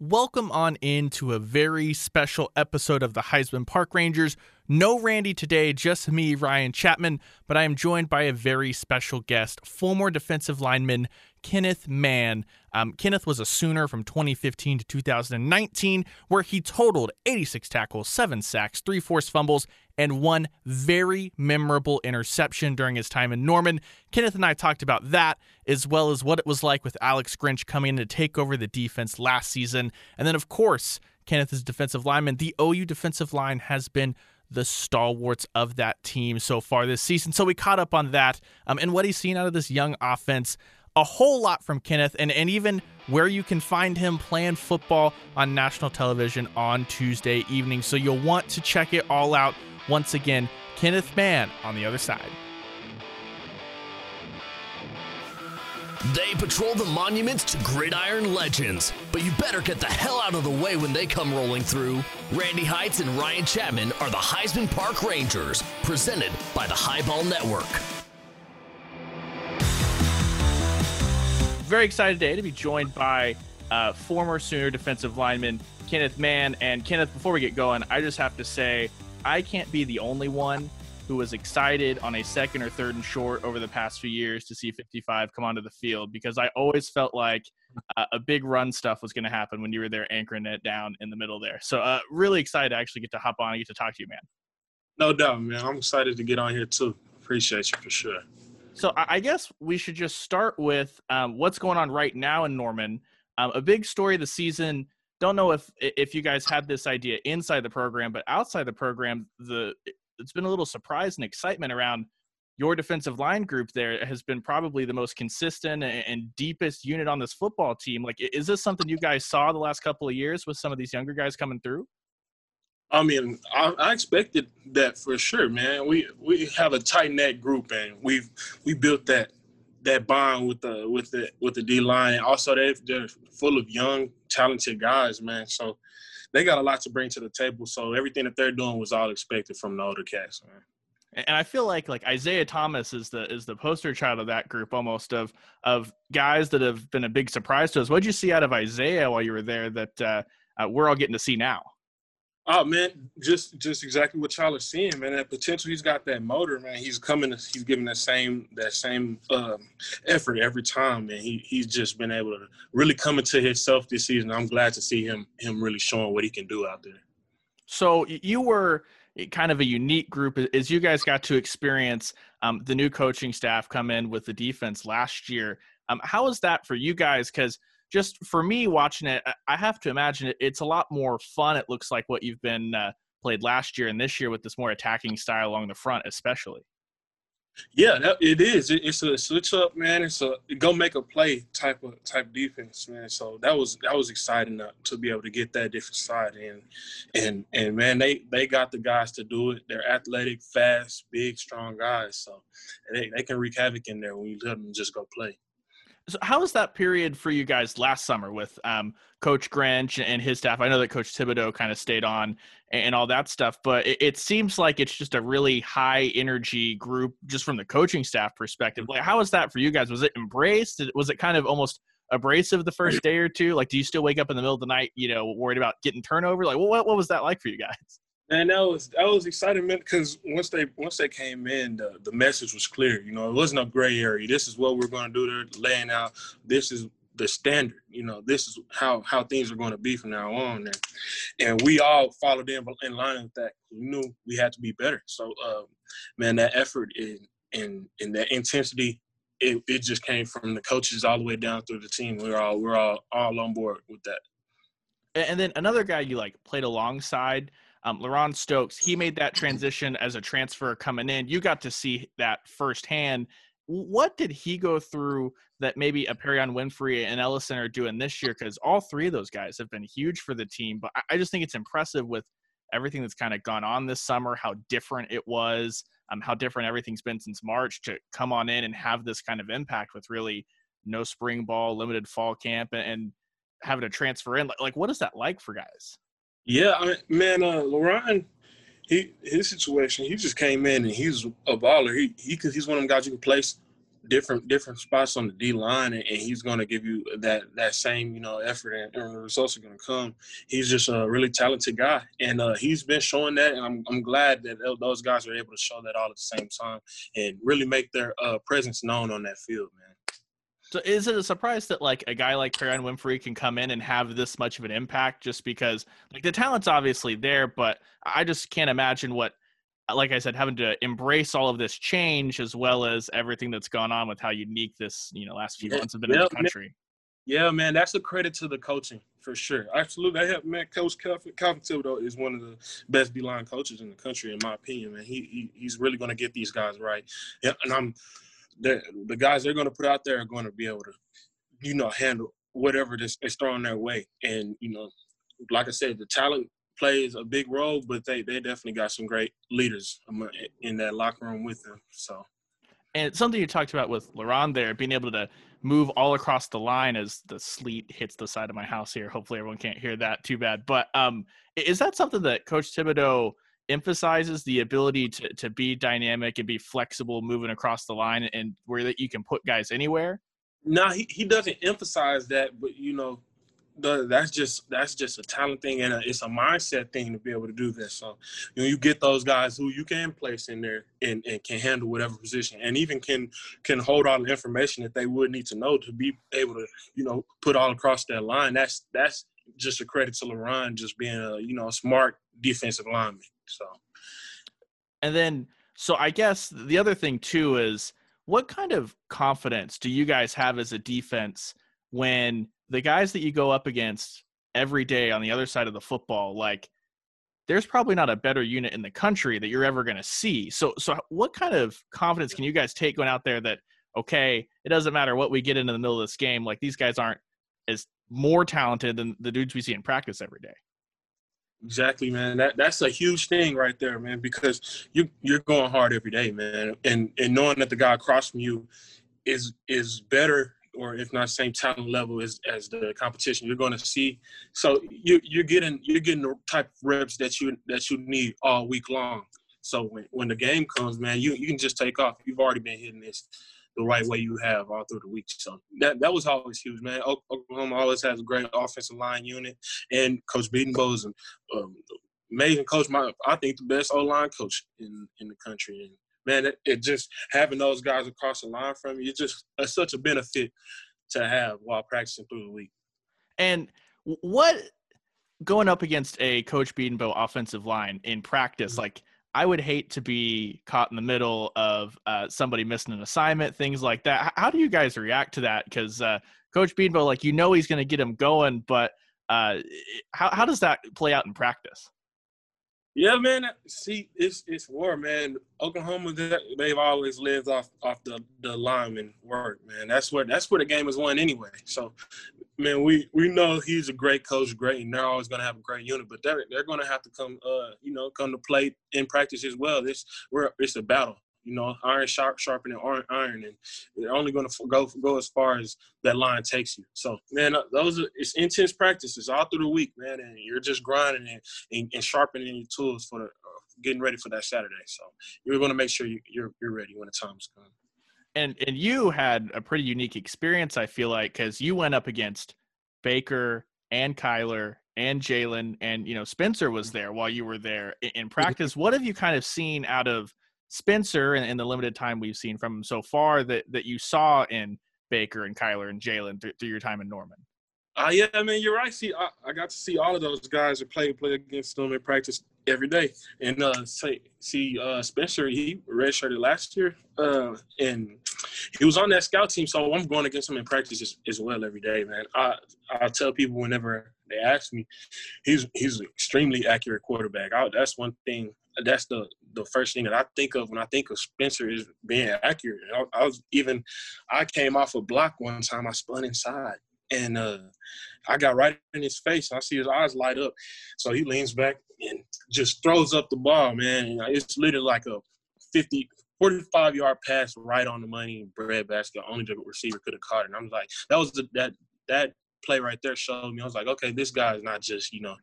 Welcome on into a very special episode of the Heisman Park Rangers. No Randy today, just me, Ryan Chapman, but I am joined by a very special guest, former defensive lineman Kenneth Mann. Um, Kenneth was a Sooner from 2015 to 2019, where he totaled 86 tackles, seven sacks, three forced fumbles, and one very memorable interception during his time in Norman. Kenneth and I talked about that, as well as what it was like with Alex Grinch coming in to take over the defense last season. And then, of course, Kenneth is defensive lineman. The OU defensive line has been the stalwarts of that team so far this season. So we caught up on that um, and what he's seen out of this young offense a whole lot from Kenneth and, and even where you can find him playing football on national television on Tuesday evening. So you'll want to check it all out. Once again, Kenneth Mann on the other side. They patrol the monuments to gridiron legends, but you better get the hell out of the way when they come rolling through. Randy Heights and Ryan Chapman are the Heisman Park Rangers, presented by the Highball Network. very excited today to be joined by uh, former Sooner defensive lineman Kenneth Mann. And Kenneth, before we get going, I just have to say I can't be the only one who was excited on a second or third and short over the past few years to see 55 come onto the field because I always felt like uh, a big run stuff was going to happen when you were there anchoring it down in the middle there. So uh, really excited to actually get to hop on and get to talk to you, man. No doubt, man. I'm excited to get on here too. Appreciate you for sure. So I guess we should just start with um, what's going on right now in Norman. Um, a big story of the season. Don't know if if you guys had this idea inside the program, but outside the program, the it's been a little surprise and excitement around your defensive line group. There has been probably the most consistent and deepest unit on this football team. Like, is this something you guys saw the last couple of years with some of these younger guys coming through? I mean, I, I, expected that for sure, man. We we have a tight knit group, and we've we built that that bond with the with the with the D line. Also, they they're full of young, talented guys, man. So they got a lot to bring to the table. So everything that they're doing was all expected from the older cast, man. And I feel like like Isaiah Thomas is the is the poster child of that group almost of of guys that have been a big surprise to us. What did you see out of Isaiah while you were there that uh, uh, we're all getting to see now? Oh man, just just exactly what y'all are seeing, man. That potential, he's got that motor, man. He's coming, he's giving that same that same um, effort every time, man. He he's just been able to really come into himself this season. I'm glad to see him him really showing what he can do out there. So you were kind of a unique group as you guys got to experience um, the new coaching staff come in with the defense last year. Um, how was that for you guys? Because just for me watching it, I have to imagine it, it's a lot more fun. It looks like what you've been uh, played last year and this year with this more attacking style along the front, especially. Yeah, it is. It, it's a switch up, man. It's a go make a play type of type defense, man. So that was that was exciting to, to be able to get that different side in, and and man, they they got the guys to do it. They're athletic, fast, big, strong guys. So they they can wreak havoc in there when you let them just go play. So how was that period for you guys last summer with um, Coach Grinch and his staff? I know that Coach Thibodeaux kind of stayed on and all that stuff, but it, it, seems like it's just a really high energy group just from the coaching staff perspective. Like, how was that for you guys? Was it embraced? Was it kind of almost abrasive the first day or two? Like, do you still wake up in the middle of the night, you know, worried about getting turnover? Like, what what was that like for you guys? And that was that was exciting, because once they once they came in, the, the message was clear. You know, it wasn't a gray area. This is what we're going to do. They're laying out. This is the standard. You know, this is how how things are going to be from now on. And, and we all followed in in line with that. We knew we had to be better. So, uh, man, that effort and and and that intensity, it, it just came from the coaches all the way down through the team. We're all we're all all on board with that. And then another guy you like played alongside um, LaRon Stokes, he made that transition as a transfer coming in. You got to see that firsthand. What did he go through that maybe a Perrion Winfrey and Ellison are doing this year? Because all three of those guys have been huge for the team. But I just think it's impressive with everything that's kind of gone on this summer, how different it was, um, how different everything's been since March to come on in and have this kind of impact with really no spring ball, limited fall camp, and, and having to transfer in. Like, what is that like for guys? Yeah, I man, uh, LaRon, he his situation, he just came in and he's a baller. He he he's one of them guys you can place different different spots on the D line, and, and he's going to give you that that same you know effort, and, and the results are going to come. He's just a really talented guy, and uh, he's been showing that, and I'm I'm glad that those guys are able to show that all at the same time and really make their uh, presence known on that field, man. So is it a surprise that like a guy like Perrion Winfrey can come in and have this much of an impact just because like the talent's obviously there, but I just can't imagine what like I said, having to embrace all of this change as well as everything that's gone on with how unique this, you know, last few months have been yeah, in the country. Yeah, man, that's a credit to the coaching for sure. Absolutely, I have man. Coach Calvin, is one of the best D line coaches in the country, in my opinion. Man, he, he he's really going to get these guys right. Yeah, and I'm the guys they're going to put out there are going to be able to, you know, handle whatever this is thrown their way. And you know, like I said, the talent plays a big role, but they they definitely got some great leaders in that locker room with them. So. And something you talked about with LaRon there, being able to move all across the line as the sleet hits the side of my house here. Hopefully, everyone can't hear that too bad. But um, is that something that Coach Thibodeaux emphasizes the ability to to be dynamic and be flexible moving across the line and where that you can put guys anywhere? No, he, he doesn't emphasize that, but you know, the, that's just that's just a talent thing and a, it's a mindset thing to be able to do this. So you know, you get those guys who you can place in there and, and can handle whatever position and even can can hold all the information that they would need to know to be able to you know put all across that line. That's that's just a credit to LaRon just being a you know a smart defensive lineman. So, and then, so I guess the other thing too is what kind of confidence do you guys have as a defense when the guys that you go up against every day on the other side of the football, like there's probably not a better unit in the country that you're ever going to see. So, so what kind of confidence can you guys take going out there that okay, it doesn't matter what we get into the middle of this game, like these guys aren't as more talented than the dudes we see in practice every day. Exactly, man. That that's a huge thing right there, man. Because you you're going hard every day, man, and and knowing that the guy across from you is is better or if not same talent level as, as the competition you're going to see. So you you're getting you're getting the type of reps that you that you need all week long. So when, when the game comes, man, you you can just take off. You've already been hitting this the right way you have all through the week. So that that was always huge, man. Oklahoma always has a great offensive line unit, and Coach Bedenbaugh is an um, amazing coach. My I think the best O line coach in in the country. And man, it, it, just having those guys across the line from you, it's just it's such a benefit to have while practicing through the week. And what going up against a Coach Bedenbaugh offensive line in practice, mm-hmm. like I would hate to be caught in the middle of uh, somebody missing an assignment, things like that. How do you guys react to that? Because uh, Coach Bedenbaugh, like you know, he's going to get him going, but uh, how how does that play out in practice? Yeah, man. See, it's it's war, man. Oklahoma, they've always lived off off the the lineman work, man. That's where that's where the game is won anyway. So, man, we we know he's a great coach, great, and they're always gonna have a great unit. But they're they're gonna have to come, uh, you know, come to play in practice as well. This we're it's a battle. You know, iron sharp sharpening iron, iron, and they're only going to go go as far as that line takes you. So, man, uh, those are it's intense practices all through the week, man, and you're just grinding and, and, and sharpening your tools for the, uh, getting ready for that Saturday. So, you're going to make sure you, you're you're ready when the time's come. And and you had a pretty unique experience, I feel like, because you went up against Baker and Kyler and Jalen, and you know Spencer was there while you were there in practice. what have you kind of seen out of Spencer and, the limited time we've seen from him so far that that you saw in Baker and Kyler and Jalen through, through your time in Norman? Uh, yeah, I mean, you're right. See, I, I, got to see all of those guys that play play against them in practice every day. And uh, say, see, uh, Spencer, he redshirted last year, uh, and he was on that scout team. So I'm going against him in practice as, as well every day, man. I I tell people whenever they ask me, he's he's an extremely accurate quarterback. I, that's one thing that's the the first thing that I think of when I think of Spencer is being accurate. I, I was even I came off a block one time. I spun inside and uh, I got right in his face. I see his eyes light up, so he leans back and just throws up the ball. Man, it's literally like a 50, 45 yard pass right on the money, bread basket. Only the receiver could have caught it. And I'm like, that was the, that that play right there showed me. I was like, okay, this guy is not just you know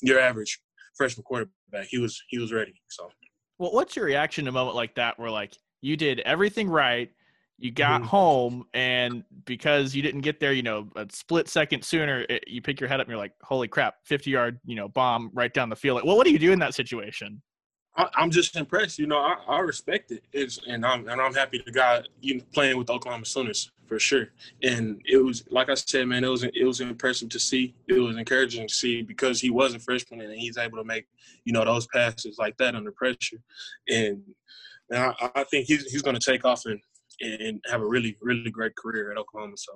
your average freshman quarterback. He was he was ready. So, well, what's your reaction to a moment like that, where like you did everything right, You got Mhm. home, and because you didn't get there, you know, a split second sooner, it, you pick your head up and you're like, "Holy crap! 50 yard, you know, bomb right down the field." Like, well, what do you do in that situation? I, I'm just impressed. You know, I, I respect it. It's and I'm and I'm happy the guy you know, playing with the Oklahoma Sooners for sure. And it was like I said, man, it was it was impressive to see. It was encouraging to see because he was a freshman and he's able to make you know those passes like that under pressure. And, and I, I think he's he's going to take off and and have a really really great career at Oklahoma. So.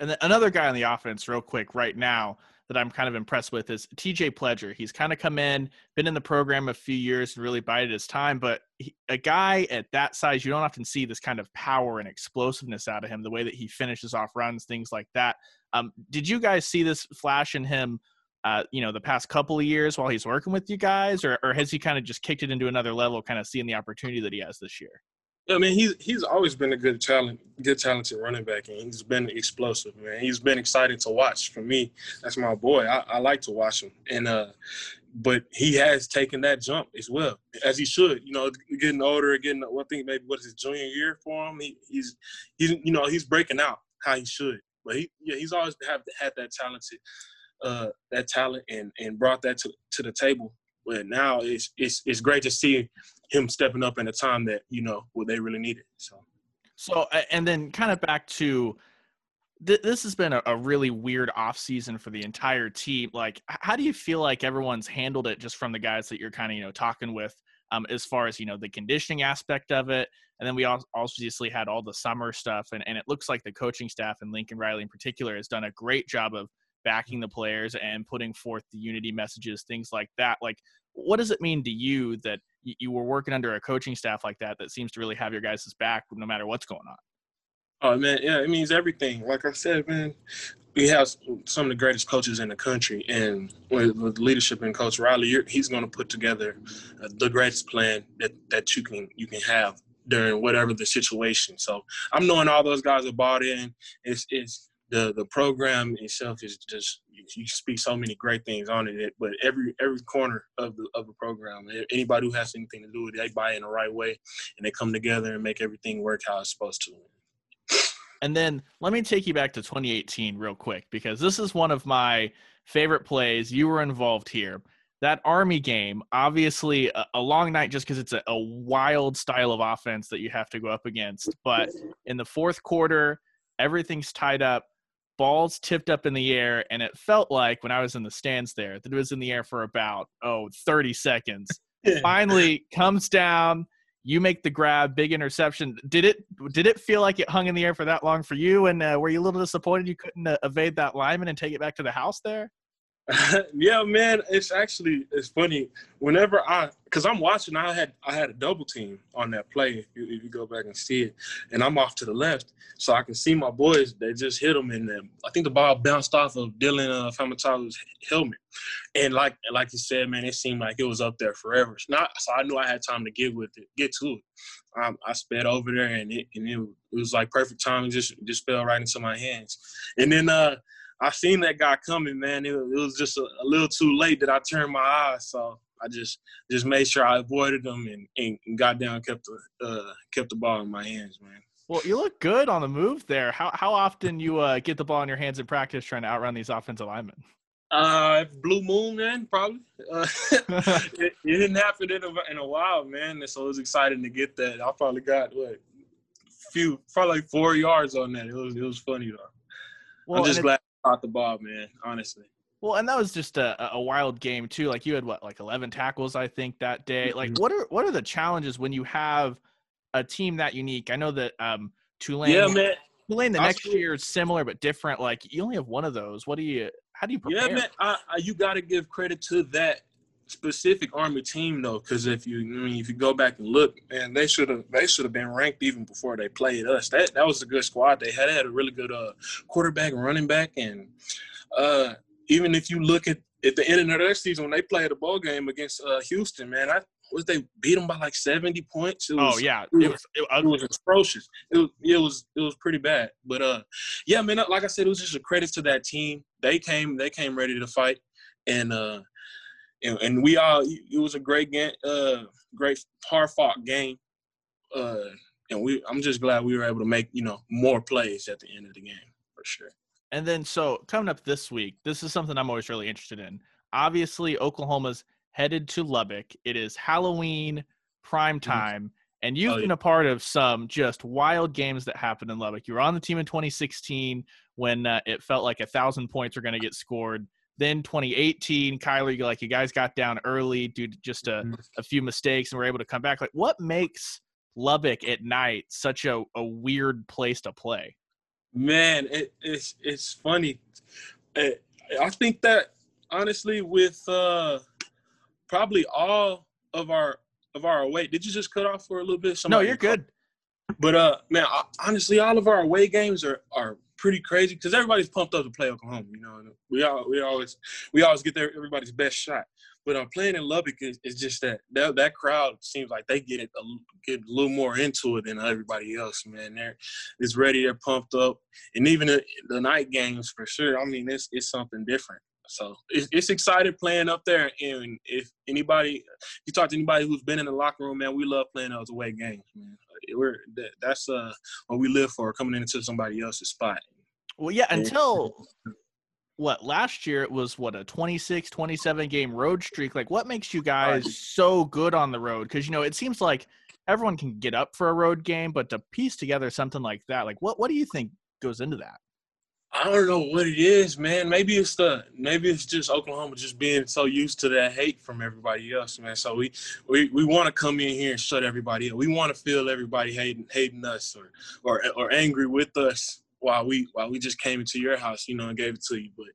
And then another guy on the offense, real quick, right now that I'm kind of impressed with is TJ Pledger. He's kind of come in, been in the program a few years, and really bided his time. But he, a guy at that size, you don't often see this kind of power and explosiveness out of him. The way that he finishes off runs, things like that. Um, did you guys see this flash in him? Uh, you know, the past couple of years while he's working with you guys, or, or has he kind of just kicked it into another level, kind of seeing the opportunity that he has this year? Yeah, I mean he's he's always been a good talent, good talented running back, and he's been explosive, man. He's been exciting to watch for me. That's my boy. I, I like to watch him, and uh, but he has taken that jump as well, as he should. You know, getting older, getting I think maybe what is his junior year for him. He, he's he's you know he's breaking out how he should, but he yeah he's always have had that talented uh that talent and and brought that to to the table. But now it's it's it's great to see him stepping up in a time that you know what they really needed. So, so and then kind of back to th- this has been a, a, really weird off season for the entire team. Like, how do you feel like everyone's handled it just from the guys that you're kind of you know talking with, um, as far as you know the conditioning aspect of it, and then we obviously had all the summer stuff, and and it looks like the coaching staff and Lincoln Riley in particular has done a great job of backing the players and putting forth the unity messages, things like that. Like, what does it mean to you that you were working under a coaching staff like that that seems to really have your guys' back no matter what's going on? Oh man, yeah, it means everything. Like I said, man, we have some of the greatest coaches in the country, and with, with leadership and Coach Riley, he's going to put together uh, the greatest plan that that you can you can have during whatever the situation. So I'm knowing all those guys are bought in. It's it's the the program itself is just you speak so many great things on it, but every every corner of the of the program, anybody who has anything to do with it, they buy in the right way, and they come together and make everything work how it's supposed to. And then let me take you back to 2018 real quick because this is one of my favorite plays. You were involved here. That Army game, obviously a, a long night just because it's a, a wild style of offense that you have to go up against. But in the fourth quarter, everything's tied up balls tipped up in the air and it felt like when i was in the stands there that it was in the air for about oh 30 seconds. Finally comes down you make the grab big interception. Did it did it feel like it hung in the air for that long for you? And uh, were you a little disappointed you couldn't uh, evade that lineman and take it back to the house there yeah, man, it's actually it's funny. Whenever I, cause I'm watching, I had I had a double team on that play. If you, if you go back and see it, and I'm off to the left, so I can see my boys. They just hit them, and then I think the ball bounced off of Dylan uh, Famatalu's helmet, and like like you said, man, it seemed like it was up there forever. Not so I knew I had time to get with it, get to it. Um, I sped over there, and it and it, it was like perfect timing. Just just fell right into my hands, and then uh I seen that guy coming, man. It, it was just a, a, little too late that I turned my eyes, so I just just made sure I avoided them and, and got down, kept the uh, kept the ball in my hands, man. Well, you look good on the move there. How how often you uh, get the ball in your hands in practice trying to outrun these offensive linemen? Uh, blue moon, man, probably. Uh, it, it, didn't happen in a, in a while, man. So it was exciting to get that. I probably got what few, probably like four yards on that. It was it was funny though. Well, I'm just glad caught the ball, man. Honestly. Well, and that was just a, a wild game too. Like you had what, like eleven tackles, I think, that day. Like, mm-hmm. what are what are the challenges when you have a team that unique? I know that um, Tulane. Yeah, man. Tulane the next year is similar but different. Like you only have one of those. What do you? How do you prepare? Yeah, man. I, I, you got to give credit to that specific Army team though, because if you I mean, if you go back and look, man, they should have they should have been ranked even before they played us. That that was a good squad they had. They had a really good uh, quarterback, and running back, and uh, even if you look at at the end of their season when they played a bowl game against uh, Houston, man, I was they beat them by like seventy points. Was, oh yeah, it was, it, it was atrocious. It was it was it was pretty bad. But uh, yeah, man, like I said, it was just a credit to that team. They came they came ready to fight, and uh, and, and we all it was a great game, uh, great hard fought game. Uh, and we I'm just glad we were able to make you know more plays at the end of the game for sure. And then so coming up this week, this is something I'm always really interested in. Obviously, Oklahoma's headed to Lubbock. It is Halloween prime mm-hmm. time. Mm-hmm. And you've oh, been a part of some just wild games that happened in Lubbock. You were on the team in 2016 when uh, it felt like a thousand points were going to get scored. Then 2018, Kyler, you like you guys got down early due to just a, mm-hmm. a few mistakes and were able to come back. Like, what makes Lubbock at night such a, a weird place to play? Man, it, it's it's funny. Eh, I think that honestly, with uh, probably all of our of our away. Did you just cut off for a little bit? Somebody no, you're good. But uh, man, honestly, all of our away games are are pretty crazy because everybody's pumped up to play Oklahoma. You know, we all we always we always get their everybody's best shot. But uh, playing in Lubbock is, is just that, that that crowd seems like they get it a, get a little more into it than everybody else. Man, they're it's ready, they're pumped up, and even the, the night games for sure. I mean, it's it's something different. So it's, it's excited playing up there. And if anybody, if you talk to anybody who's been in the locker room, man, we love playing those away games, man. We're that, that's uh what we live for, coming into somebody else's spot. Well, yeah, until what last year it was what a 26 27 game road streak like what makes you guys so good on the road because you know it seems like everyone can get up for a road game but to piece together something like that like what what do you think goes into that I don't know what it is, man. Maybe it's the maybe it's just Oklahoma just being so used to that hate from everybody else, man. So we we, we want to come in here and shut everybody up. We want to feel everybody hating hating us or or or angry with us while we while we just came into your house, you know, and gave it to you. But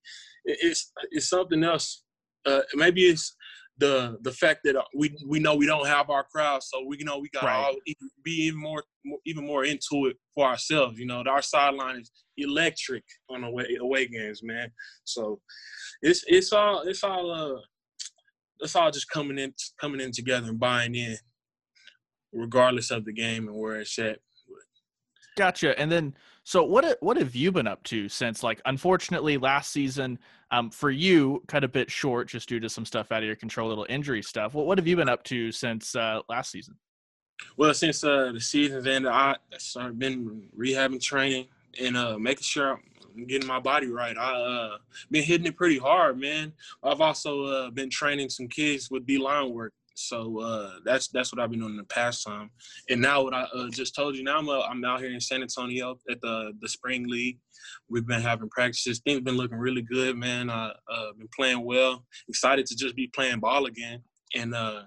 it, it's it's something else. Uh, maybe it's the the fact that uh, we we know we don't have our crowd, so we you know we got to right. be even more, more, even more into it for ourselves. You know, our sideline is electric on away away games, man. So it's it's all it's all uh it's all just coming in coming in together and buying in, regardless of the game and where it's at. Gotcha. And then, so what what have you been up to since? Like, unfortunately, last season um, for you, cut a bit short just due to some stuff out of your control, little injury stuff. What what have you been up to since uh, last season? Well, since uh, the season's ended, I started been rehabbing training and uh, making sure I'm getting my body right. I uh, been hitting it pretty hard, man. I've also uh, been training some kids with D line work so uh, that's that's what I've been doing in the past time. And now what I uh, just told you, now I'm uh, I'm out here in San Antonio at the the spring league. We've been having practices. Things been looking really good, man. I uh, been playing well. Excited to just be playing ball again. And uh,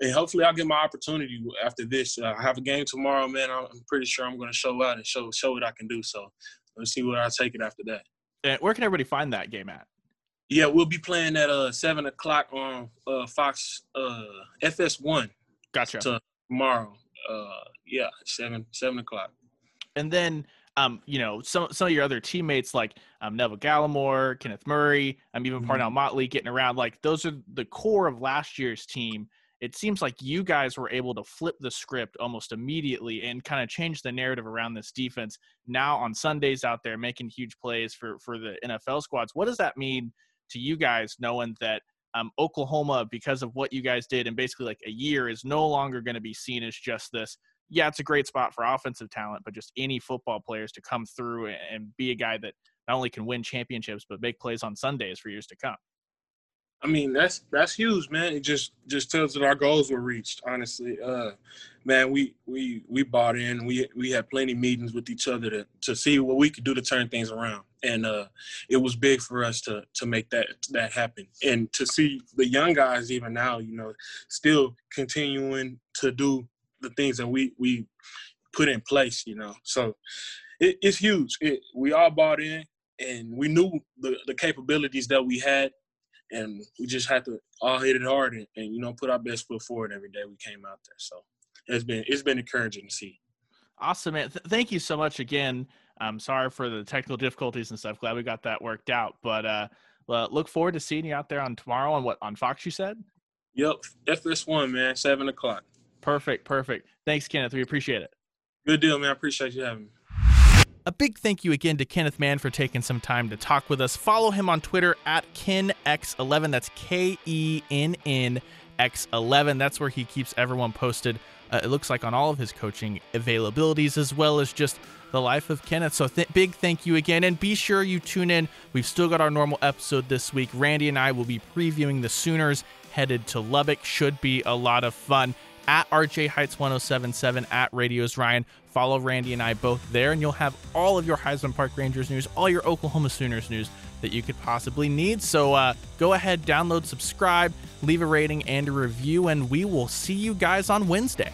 and hopefully I'll get my opportunity after this. Uh, I have a game tomorrow, man. I'm pretty sure I'm going to show out and show show what I can do. So let's see where I take it after that. And where can everybody find that game at? Yeah, we'll be playing at uh seven o'clock on uh Fox uh FS1. Gotcha. Tomorrow. Uh yeah, seven seven o'clock. And then um, you know, some some of your other teammates like um, Neville Gallimore, Kenneth Murray, I'm even mm-hmm. Parnell Motley getting around. Like those are the core of last year's team. It seems like you guys were able to flip the script almost immediately and kind of change the narrative around this defense. Now on Sundays out there making huge plays for for the NFL squads. What does that mean to you guys knowing that um, Oklahoma, because of what you guys did in basically like a year, is no longer going to be seen as just this. Yeah, it's a great spot for offensive talent, but just any football players to come through and be a guy that not only can win championships but make plays on Sundays for years to come. I mean, that's that's huge, man. It just just tells that our goals were reached. Honestly, uh, man, we we we bought in. We we had plenty meetings with each other to to see what we could do to turn things around, and uh, it was big for us to to make that that happen, and to see the young guys even now, you know, still continuing to do the things that we we put in place, you know. So it, it's huge. It, we all bought in, and we knew the the capabilities that we had and we just had to all hit it hard and, and, you know put our best foot forward every day we came out there. So it's been it's been encouraging to see. Awesome, man. Th- thank you so much again. I'm sorry for the technical difficulties and stuff. Glad we got that worked out. But uh, look forward to seeing you out there on tomorrow on what on Fox. You said. Yep, FS1, man, seven o'clock. Perfect, perfect. Thanks, Kenneth. We appreciate it. Good deal, man. I appreciate you having me. A big thank you again to Kenneth Mann for taking some time to talk with us. Follow him on Twitter at KennX11. That's K E N N X11. That's where he keeps everyone posted. Uh, it looks like on all of his coaching availabilities, as well as just the life of Kenneth. So, th- big thank you again. And be sure you tune in. We've still got our normal episode this week. Randy and I will be previewing the Sooners headed to Lubbock. Should be a lot of fun. At RJ Heights 1077 at Radios Ryan. Follow Randy and I both there, and you'll have all of your Heisman Park Rangers news, all your Oklahoma Sooners news that you could possibly need. So uh, go ahead, download, subscribe, leave a rating and a review, and we will see you guys on Wednesday.